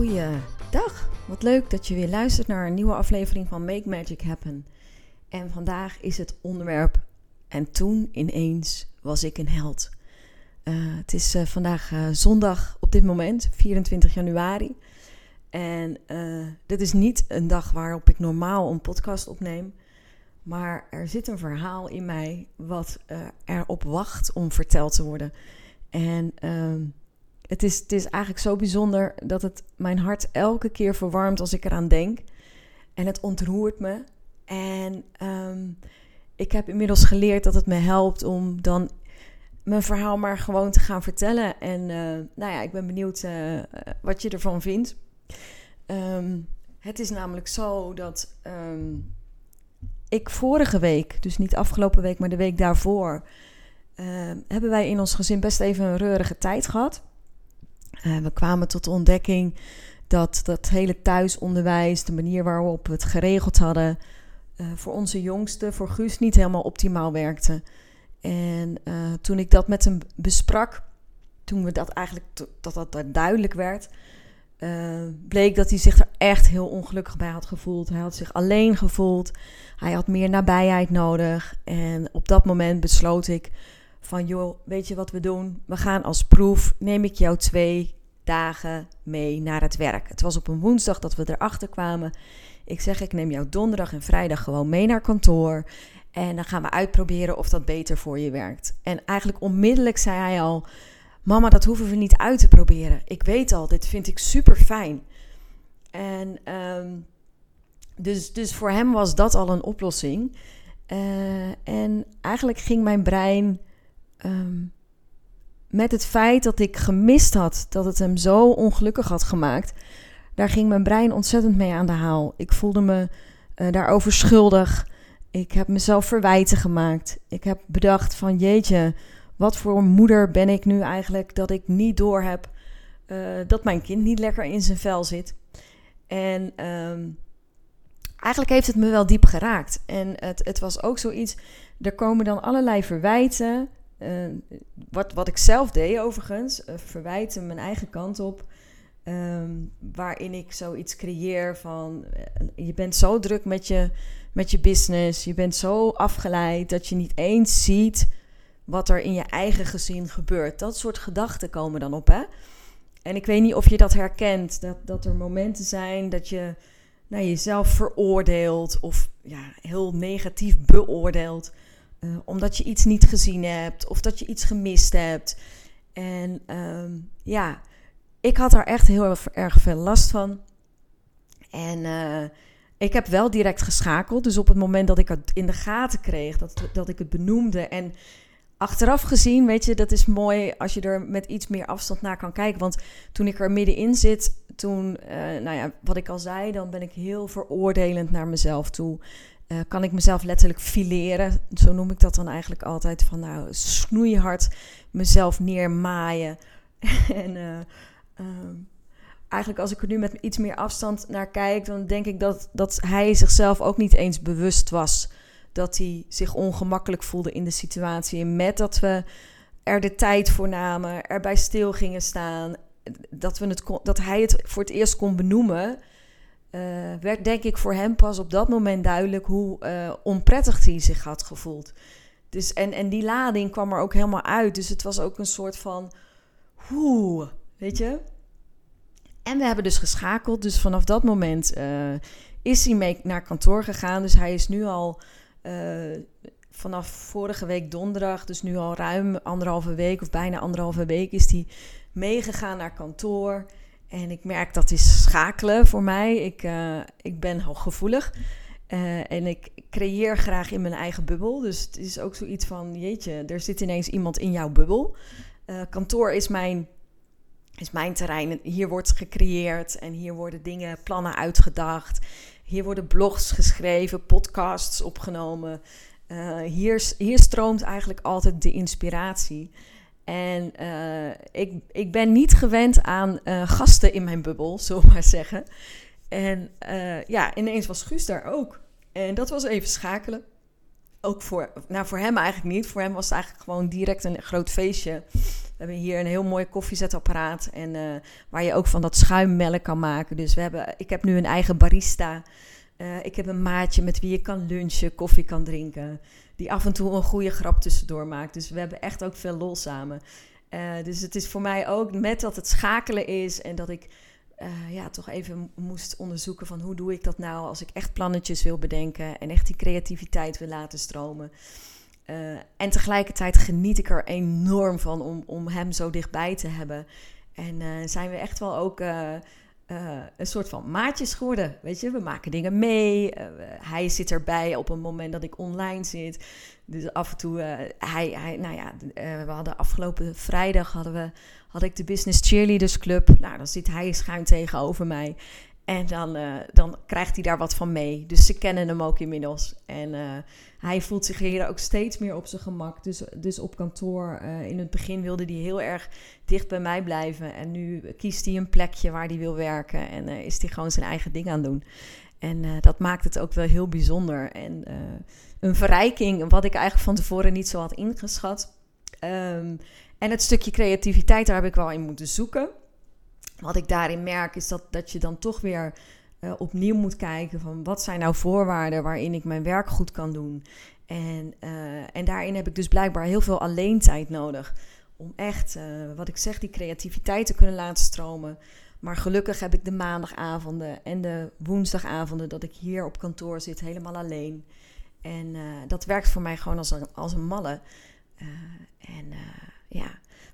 Goeiedag, wat leuk dat je weer luistert naar een nieuwe aflevering van Make Magic Happen. En vandaag is het onderwerp en toen ineens was ik een held. Uh, het is uh, vandaag uh, zondag op dit moment, 24 januari. En dit is niet een dag waarop ik normaal een podcast opneem. Maar er zit een verhaal in mij wat erop wacht om verteld te worden. En ehm, het is, het is eigenlijk zo bijzonder dat het mijn hart elke keer verwarmt als ik eraan denk. En het ontroert me. En ehm, ik heb inmiddels geleerd dat het me helpt om dan mijn verhaal maar gewoon te gaan vertellen. En uh, nou ja, ik ben benieuwd uh, wat je ervan vindt. Um, het is namelijk zo dat um, ik vorige week, dus niet afgelopen week, maar de week daarvoor, hebben wij in ons gezin best even een reurige tijd gehad. Uh, we kwamen tot de ontdekking dat dat hele thuisonderwijs, de manier waarop we het geregeld hadden, uh, voor onze jongste, voor Guus, niet helemaal optimaal werkte. En uh, toen ik dat met hem besprak, toen we dat eigenlijk dat dat duidelijk werd, bleek dat hij zich er echt heel ongelukkig bij had gevoeld. Hij had zich alleen gevoeld. Hij had meer nabijheid nodig. En op dat moment besloot ik van joh, weet je wat we doen? We gaan als proef, neem ik jou twee dagen mee naar het werk. Het was op een woensdag dat we erachter kwamen. Ik zeg, ik neem jou donderdag en vrijdag gewoon mee naar kantoor. En dan gaan we uitproberen of dat beter voor je werkt. En eigenlijk onmiddellijk zei hij al: Mama, dat hoeven we niet uit te proberen. Ik weet al, dit vind ik super fijn. En um, dus, dus voor hem was dat al een oplossing. Uh, en eigenlijk ging mijn brein um, met het feit dat ik gemist had dat het hem zo ongelukkig had gemaakt, daar ging mijn brein ontzettend mee aan de haal. Ik voelde me uh, daarover schuldig. Ik heb mezelf verwijten gemaakt. Ik heb bedacht van jeetje, wat voor moeder ben ik nu eigenlijk dat ik niet door heb uh, dat mijn kind niet lekker in zijn vel zit. En um, eigenlijk heeft het me wel diep geraakt. En het, het was ook zoiets, er komen dan allerlei verwijten wat, wat ik zelf deed overigens, uh, verwijten mijn eigen kant op. Um, waarin ik zoiets creëer van uh, je bent zo druk met je, met je business, je bent zo afgeleid dat je niet eens ziet wat er in je eigen gezin gebeurt. Dat soort gedachten komen dan op. Hè? En ik weet niet of je dat herkent, dat, dat er momenten zijn dat je nou, jezelf veroordeelt of ja, heel negatief beoordeelt. Uh, omdat je iets niet gezien hebt of dat je iets gemist hebt. En um, ja, ik had daar echt heel erg veel last van. En uh, ik heb wel direct geschakeld. Dus op het moment dat ik het in de gaten kreeg, dat, dat ik het benoemde. En achteraf gezien, weet je, dat is mooi als je er met iets meer afstand naar kan kijken. Want toen ik er middenin zit, toen, uh, nou ja, wat ik al zei, dan ben ik heel veroordelend naar mezelf toe. Uh, kan ik mezelf letterlijk fileren. Zo noem ik dat dan eigenlijk altijd. Van nou, snoeihard mezelf neermaaien. en uh, uh, eigenlijk als ik er nu met iets meer afstand naar kijk... dan denk ik dat, dat hij zichzelf ook niet eens bewust was... dat hij zich ongemakkelijk voelde in de situatie. Met dat we er de tijd voor namen, erbij stil gingen staan... dat, we het dat hij het voor het eerst kon benoemen uh, werd denk ik voor hem pas op dat moment duidelijk hoe uh, onprettig hij zich had gevoeld. Dus, en, en die lading kwam er ook helemaal uit. Dus het was ook een soort van. Hoe, weet je? En we hebben dus geschakeld. Dus vanaf dat moment uh, is hij mee naar kantoor gegaan. Dus hij is nu al vanaf vorige week donderdag, dus nu al ruim anderhalve week of bijna anderhalve week, is hij meegegaan naar kantoor. En ik merk dat is schakelen voor mij. Ik, uh, ik ben hooggevoelig. Uh, en ik creëer graag in mijn eigen bubbel. Dus het is ook zoiets van: jeetje, er zit ineens iemand in jouw bubbel. kantoor is mijn, is mijn terrein. Hier wordt gecreëerd en hier worden dingen, plannen uitgedacht. Hier worden blogs geschreven, podcasts opgenomen. hier, hier stroomt eigenlijk altijd de inspiratie. En ik, ik ben niet gewend aan gasten in mijn bubbel, zullen we maar zeggen. En ja, ineens was Guus daar ook. En dat was even schakelen. Ook voor, nou voor hem eigenlijk niet. Voor hem was het eigenlijk gewoon direct een groot feestje. We hebben hier een heel mooi koffiezetapparaat. En waar je ook van dat schuimmelk kan maken. Dus we hebben, ik heb nu een eigen barista. Uh, ik heb een maatje met wie je kan lunchen, koffie kan drinken. Die af en toe een goede grap tussendoor maakt. Dus we hebben echt ook veel lol samen. Uh, dus het is voor mij ook met dat het schakelen is en dat ik uh, ja, toch even moest onderzoeken van hoe doe ik dat nou als ik echt plannetjes wil bedenken en echt die creativiteit wil laten stromen. En tegelijkertijd geniet ik er enorm van om, om hem zo dichtbij te hebben. En zijn we echt wel ook een soort van maatjes geworden. Weet je, we maken dingen mee. hij zit erbij op een moment dat ik online zit. Dus af en toe, hij, hij, nou ja, we hadden afgelopen vrijdag hadden we had ik de Business Cheerleaders Club. Nou, dan zit hij schuin tegenover mij. En dan, uh, dan krijgt hij daar wat van mee. Dus ze kennen hem ook inmiddels. En uh, hij voelt zich hier ook steeds meer op zijn gemak. Dus, dus op kantoor, uh, in het begin wilde hij heel erg dicht bij mij blijven. En nu kiest hij een plekje waar hij wil werken. En is hij gewoon zijn eigen ding aan doen. En dat maakt het ook wel heel bijzonder. En een verrijking, wat ik eigenlijk van tevoren niet zo had ingeschat. Um, en het stukje creativiteit, daar heb ik wel in moeten zoeken. Wat ik daarin merk, is dat, dat je dan toch weer uh, opnieuw moet kijken van wat zijn nou voorwaarden waarin ik mijn werk goed kan doen. En, uh, en daarin heb ik dus blijkbaar heel veel alleentijd nodig. Om echt, uh, wat ik zeg, die creativiteit te kunnen laten stromen. Maar gelukkig heb ik de maandagavonden en de woensdagavonden dat ik hier op kantoor zit, helemaal alleen. En dat werkt voor mij gewoon als als een malle. en ja,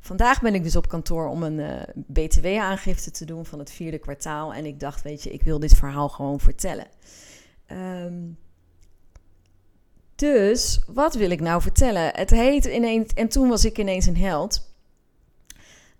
vandaag ben ik dus op kantoor om een uh, BTW-aangifte te doen van het vierde kwartaal. En ik dacht, weet je, ik wil dit verhaal gewoon vertellen. Um, dus wat wil ik nou vertellen? Het heet ineens, en toen was ik ineens een held.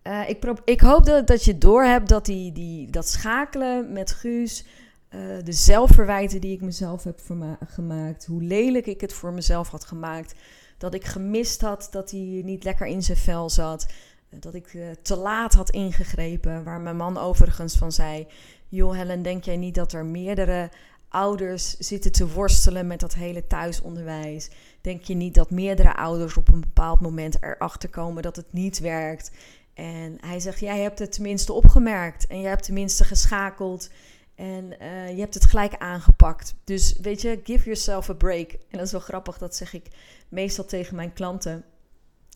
Uh, ik, ik, hoop dat, dat je doorhebt dat die, die, dat schakelen met Guus, uh, de zelfverwijten die ik mezelf heb gemaakt, hoe lelijk ik het voor mezelf had gemaakt, dat ik gemist had dat hij niet lekker in zijn vel zat. Dat ik uh, te laat had ingegrepen. Waar mijn man overigens van zei: Joh, Helen, denk jij niet dat er meerdere ouders zitten te worstelen met dat hele thuisonderwijs? Denk je niet dat meerdere ouders op een bepaald moment erachter komen dat het niet werkt? En hij zegt: Jij hebt het tenminste opgemerkt en jij hebt tenminste geschakeld. En uh, je hebt het gelijk aangepakt. Dus weet je, give yourself a break. En dat is wel grappig, dat zeg ik meestal tegen mijn klanten.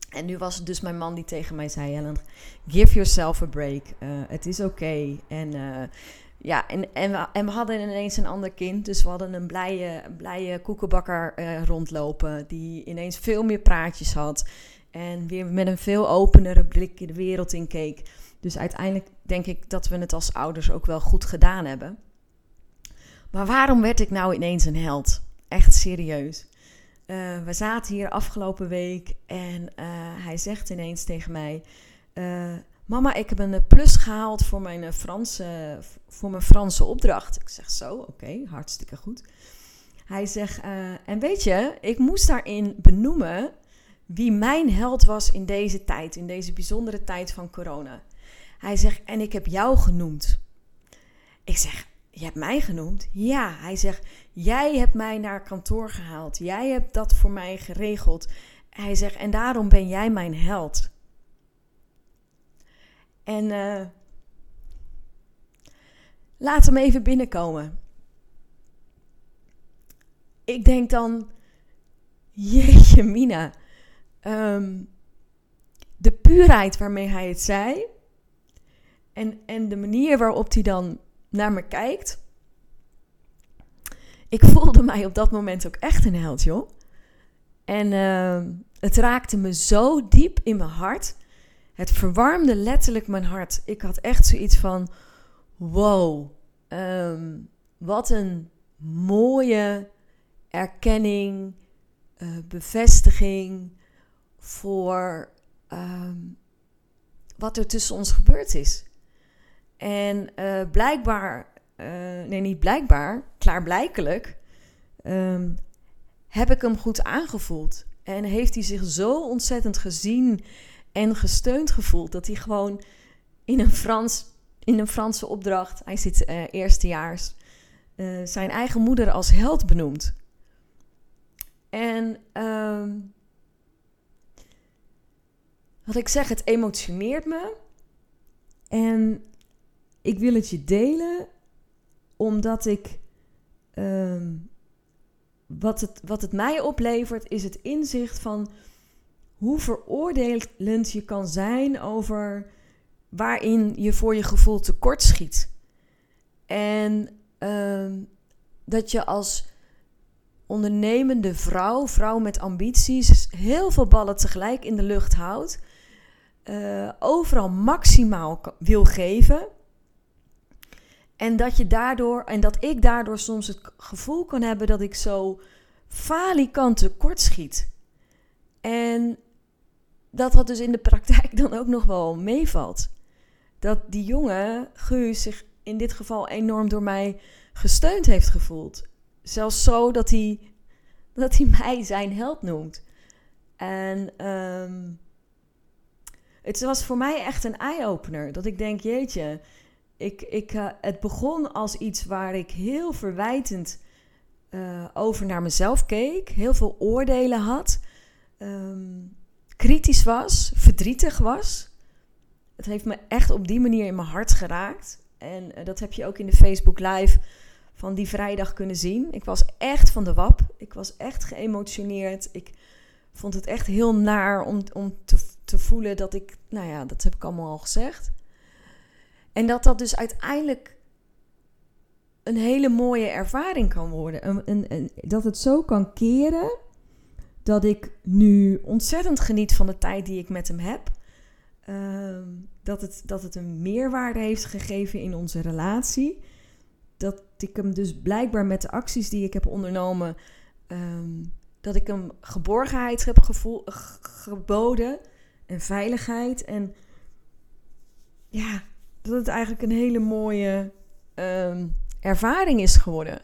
En nu was het dus mijn man die tegen mij zei: Helen, give yourself a break. Uh, het is oké. En uh, ja, en, en, we, en we hadden ineens een ander kind. Dus we hadden een blije, blije koekenbakker rondlopen. Die ineens veel meer praatjes had. En weer met een veel openere blik de wereld in keek. Dus uiteindelijk denk ik dat we het als ouders ook wel goed gedaan hebben. Maar waarom werd ik nou ineens een held? Echt serieus. Uh, we zaten hier afgelopen week en uh, hij zegt ineens tegen mij: uh, Mama, ik heb een plus gehaald voor mijn Franse, voor mijn Franse opdracht. Ik zeg zo, oké, hartstikke goed. Hij zegt: En weet je, ik moest daarin benoemen wie mijn held was in deze tijd, in deze bijzondere tijd van corona. Hij zegt: En ik heb jou genoemd. Ik zeg: Je hebt mij genoemd? Ja. Hij zegt: Jij hebt mij naar kantoor gehaald. Jij hebt dat voor mij geregeld. Hij zegt: En daarom ben jij mijn held. En uh, laat hem even binnenkomen. Ik denk dan: Jeetje, Mina. Um, de puurheid waarmee hij het zei. En, en de manier waarop hij dan naar me kijkt. Ik voelde mij op dat moment ook echt een held, joh. En uh, het raakte me zo diep in mijn hart. Het verwarmde letterlijk mijn hart. Ik had echt zoiets van: wow, um, wat een mooie erkenning, uh, bevestiging voor um, wat er tussen ons gebeurd is. En uh, blijkbaar, uh, nee niet blijkbaar, klaarblijkelijk, um, heb ik hem goed aangevoeld. En heeft hij zich zo ontzettend gezien en gesteund gevoeld dat hij gewoon in een, Frans, in een Franse opdracht, hij zit uh, eerstejaars, zijn eigen moeder als held benoemt. En um, wat ik zeg, het emotioneert me. En ik wil het je delen omdat ik. Um, wat, het, wat het mij oplevert is het inzicht van hoe veroordelend je kan zijn over waarin je voor je gevoel tekortschiet. En um, dat je als ondernemende vrouw, vrouw met ambities, heel veel ballen tegelijk in de lucht houdt. Uh, overal maximaal wil geven. En dat je daardoor, en dat ik daardoor soms het gevoel kan hebben dat ik zo falikant tekortschiet. En dat dat dus in de praktijk dan ook nog wel meevalt. Dat die jongen, Guus, zich in dit geval enorm door mij gesteund heeft gevoeld. Zelfs zo dat hij, dat hij mij zijn held noemt. En um, het was voor mij echt een eye-opener. Dat ik denk, jeetje, ik, ik, uh, het begon als iets waar ik heel verwijtend uh, over naar mezelf keek. Heel veel oordelen had. Um, kritisch was, verdrietig was. Het heeft me echt op die manier in mijn hart geraakt. En uh, dat heb je ook in de Facebook Live van die vrijdag kunnen zien. Ik was echt van de wap. Ik was echt geëmotioneerd. Ik vond het echt heel naar om, om te, te voelen dat ik, nou ja, dat heb ik allemaal al gezegd. En dat dat dus uiteindelijk een hele mooie ervaring kan worden. Een, een, dat het zo kan keren dat ik nu ontzettend geniet van de tijd die ik met hem heb. Uh, dat, het, dat het een meerwaarde heeft gegeven in onze relatie. Dat ik hem dus blijkbaar met de acties die ik heb ondernomen, um, dat ik hem geborgenheid heb gevoel, geboden en veiligheid. En ja, dat het eigenlijk een hele mooie um, ervaring is geworden.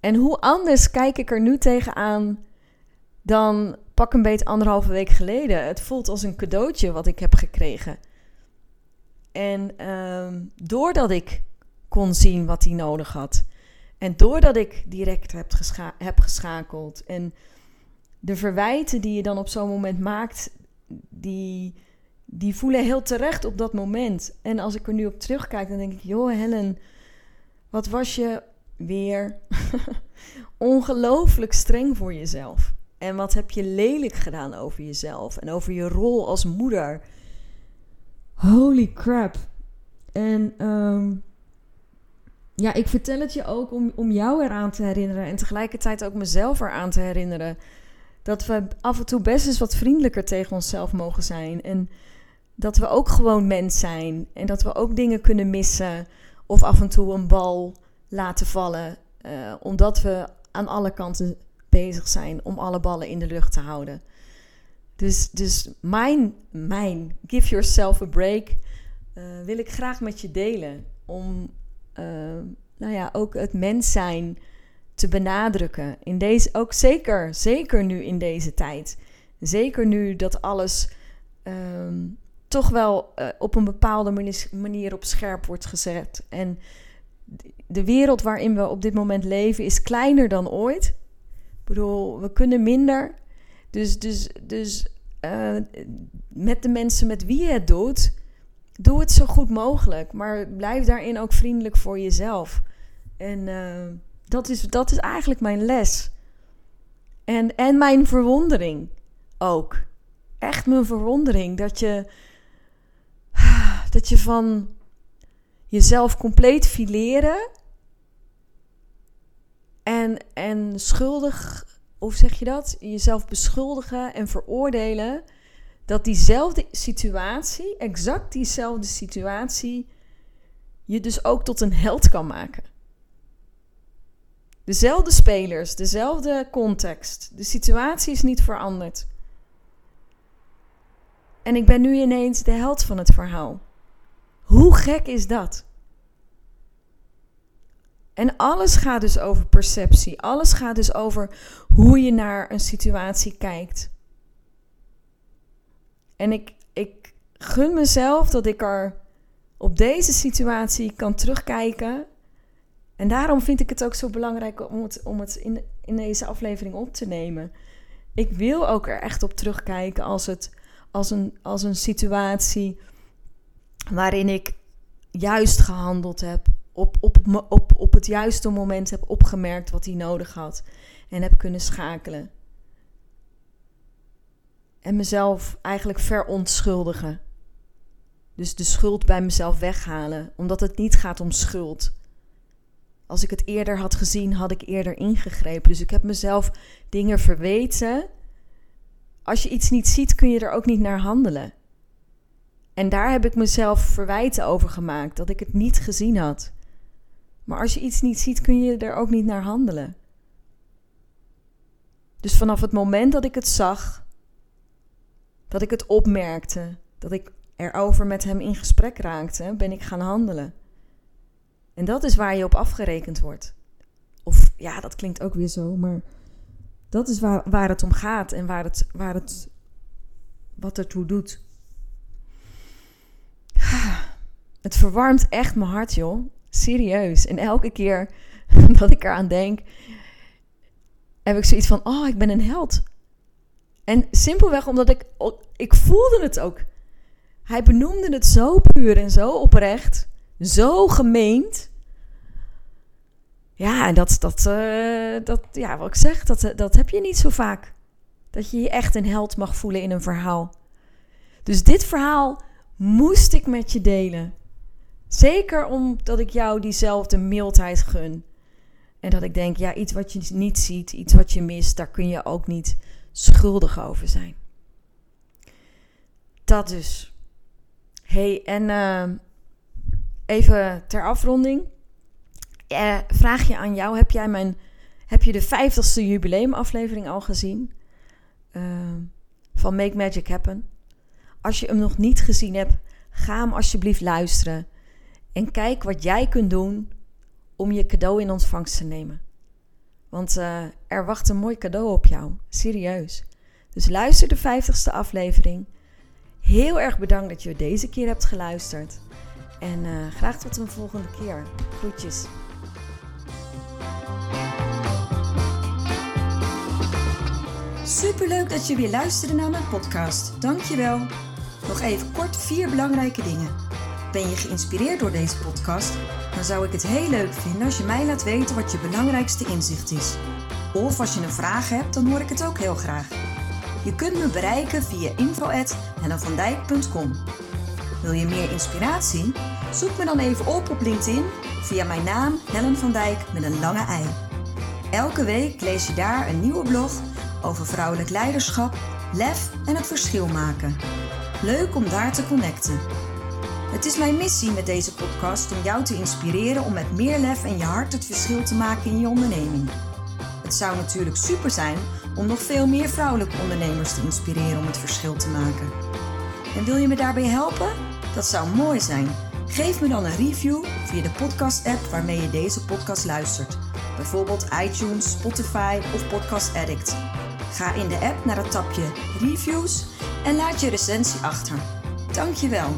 En hoe anders kijk ik er nu tegenaan dan pak een beetje anderhalve week geleden. Het voelt als een cadeautje wat ik heb gekregen. En um, doordat ik kon zien wat hij nodig had. En doordat ik direct heb, heb geschakeld. En de verwijten die je dan op zo'n moment maakt, die, die voelen heel terecht op dat moment. En als ik er nu op terugkijk, dan denk ik: joh, Helen, wat was je weer ongelooflijk streng voor jezelf? En wat heb je lelijk gedaan over jezelf en over je rol als moeder? Holy crap. En um, ja, ik vertel het je ook om, om jou eraan te herinneren en tegelijkertijd ook mezelf eraan te herinneren. Dat we af en toe best eens wat vriendelijker tegen onszelf mogen zijn. En dat we ook gewoon mens zijn. En dat we ook dingen kunnen missen. Of af en toe een bal laten vallen. Uh, omdat we aan alle kanten bezig zijn om alle ballen in de lucht te houden. Dus, dus mijn, mijn Give Yourself a Break uh, wil ik graag met je delen. Om uh, nou ja, ook het mens zijn te benadrukken. In deze, ook zeker, zeker nu in deze tijd. Zeker nu dat alles um, toch wel uh, op een bepaalde manier op scherp wordt gezet. En de wereld waarin we op dit moment leven is kleiner dan ooit. Ik bedoel, we kunnen minder. Dus, dus, dus uh, met de mensen met wie je het doet, doe het zo goed mogelijk. Maar blijf daarin ook vriendelijk voor jezelf. En uh, dat, is, dat is eigenlijk mijn les. En, en mijn verwondering ook. Echt mijn verwondering dat je, dat je van jezelf compleet fileren en, en schuldig, of zeg je dat? Jezelf beschuldigen en veroordelen dat diezelfde situatie, exact diezelfde situatie, je dus ook tot een held kan maken. Dezelfde spelers, dezelfde context. De situatie is niet veranderd. En ik ben nu ineens de held van het verhaal. Hoe gek is dat? En alles gaat dus over perceptie. Alles gaat dus over hoe je naar een situatie kijkt. En ik, ik gun mezelf dat ik er op deze situatie kan terugkijken. En daarom vind ik het ook zo belangrijk om het, om het in, in deze aflevering op te nemen. Ik wil ook er echt op terugkijken als, het, als, een, als een situatie waarin ik juist gehandeld heb, op, op, op, op het juiste moment heb opgemerkt wat hij nodig had en heb kunnen schakelen. En mezelf eigenlijk verontschuldigen. Dus de schuld bij mezelf weghalen, omdat het niet gaat om schuld. Als ik het eerder had gezien, had ik eerder ingegrepen. Dus ik heb mezelf dingen verweten. Als je iets niet ziet, kun je er ook niet naar handelen. En daar heb ik mezelf verwijten over gemaakt, dat ik het niet gezien had. Maar als je iets niet ziet, kun je er ook niet naar handelen. Dus vanaf het moment dat ik het zag, dat ik het opmerkte, dat ik erover met hem in gesprek raakte, ben ik gaan handelen. En dat is waar je op afgerekend wordt. Of ja, dat klinkt ook weer zo, maar dat is waar, waar het om gaat en waar het, waar het, wat ertoe doet. Het verwarmt echt mijn hart, joh. Serieus. En elke keer dat ik eraan denk, heb ik zoiets van: oh, ik ben een held. En simpelweg omdat ik, ik voelde het ook. Hij benoemde het zo puur en zo oprecht, zo gemeend. Ja, en dat, dat, uh, dat ja, wat ik zeg, dat, dat heb je niet zo vaak. Dat je je echt een held mag voelen in een verhaal. Dus dit verhaal moest ik met je delen. Zeker omdat ik jou diezelfde mildheid gun. En dat ik denk, ja, iets wat je niet ziet, iets wat je mist, daar kun je ook niet schuldig over zijn. Dat dus. hey, en uh, even ter afronding. Uh, vraag je aan jou, heb jij mijn, heb je de vijftigste jubileumaflevering al gezien? Uh, van Make Magic Happen. Als je hem nog niet gezien hebt, ga hem alsjeblieft luisteren. En kijk wat jij kunt doen om je cadeau in ontvangst te nemen. Want uh, er wacht een mooi cadeau op jou. Serieus. Dus luister de 50ste aflevering. Heel erg bedankt dat je deze keer hebt geluisterd. En uh, graag tot een volgende keer. Groetjes. Superleuk dat je weer luisterde naar mijn podcast. Dankjewel. Nog even kort vier belangrijke dingen. Ben je geïnspireerd door deze podcast? Dan zou ik het heel leuk vinden als je mij laat weten wat je belangrijkste inzicht is. Of als je een vraag hebt, dan hoor ik het ook heel graag. Je kunt me bereiken via info.hellenvandijk.com Wil je meer inspiratie? Zoek me dan even op op LinkedIn via mijn naam Helen van Dijk met een lange ei. Elke week lees je daar een nieuwe blog over vrouwelijk leiderschap, lef en het verschil maken. Leuk om daar te connecten. Het is mijn missie met deze podcast om jou te inspireren om met meer lef en je hart het verschil te maken in je onderneming. Het zou natuurlijk super zijn om nog veel meer vrouwelijke ondernemers te inspireren om het verschil te maken. En wil je me daarbij helpen? Dat zou mooi zijn. Geef me dan een review via de podcast-app waarmee je deze podcast luistert. Bijvoorbeeld iTunes, Spotify of Podcast Addict. Ga in de app naar het tapje Reviews en laat je recensie achter. Dankjewel.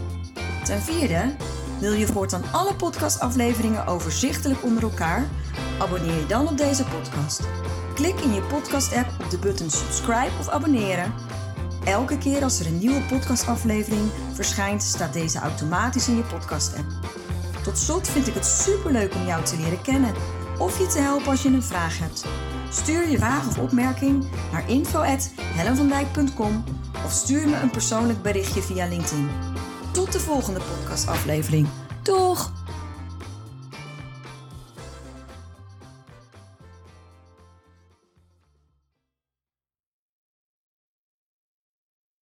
Ten vierde, wil je voortaan alle podcastafleveringen overzichtelijk onder elkaar? Abonneer je dan op deze podcast. Klik in je podcast-app op de button subscribe of abonneren. Elke keer als er een nieuwe podcastaflevering verschijnt, staat deze automatisch in je podcast-app. Tot slot vind ik het superleuk om jou te leren kennen of je te helpen als je een vraag hebt. Stuur je vraag of opmerking naar info.hellenvandijk.com of stuur me een persoonlijk berichtje via LinkedIn. Tot de volgende podcastaflevering. Doeg!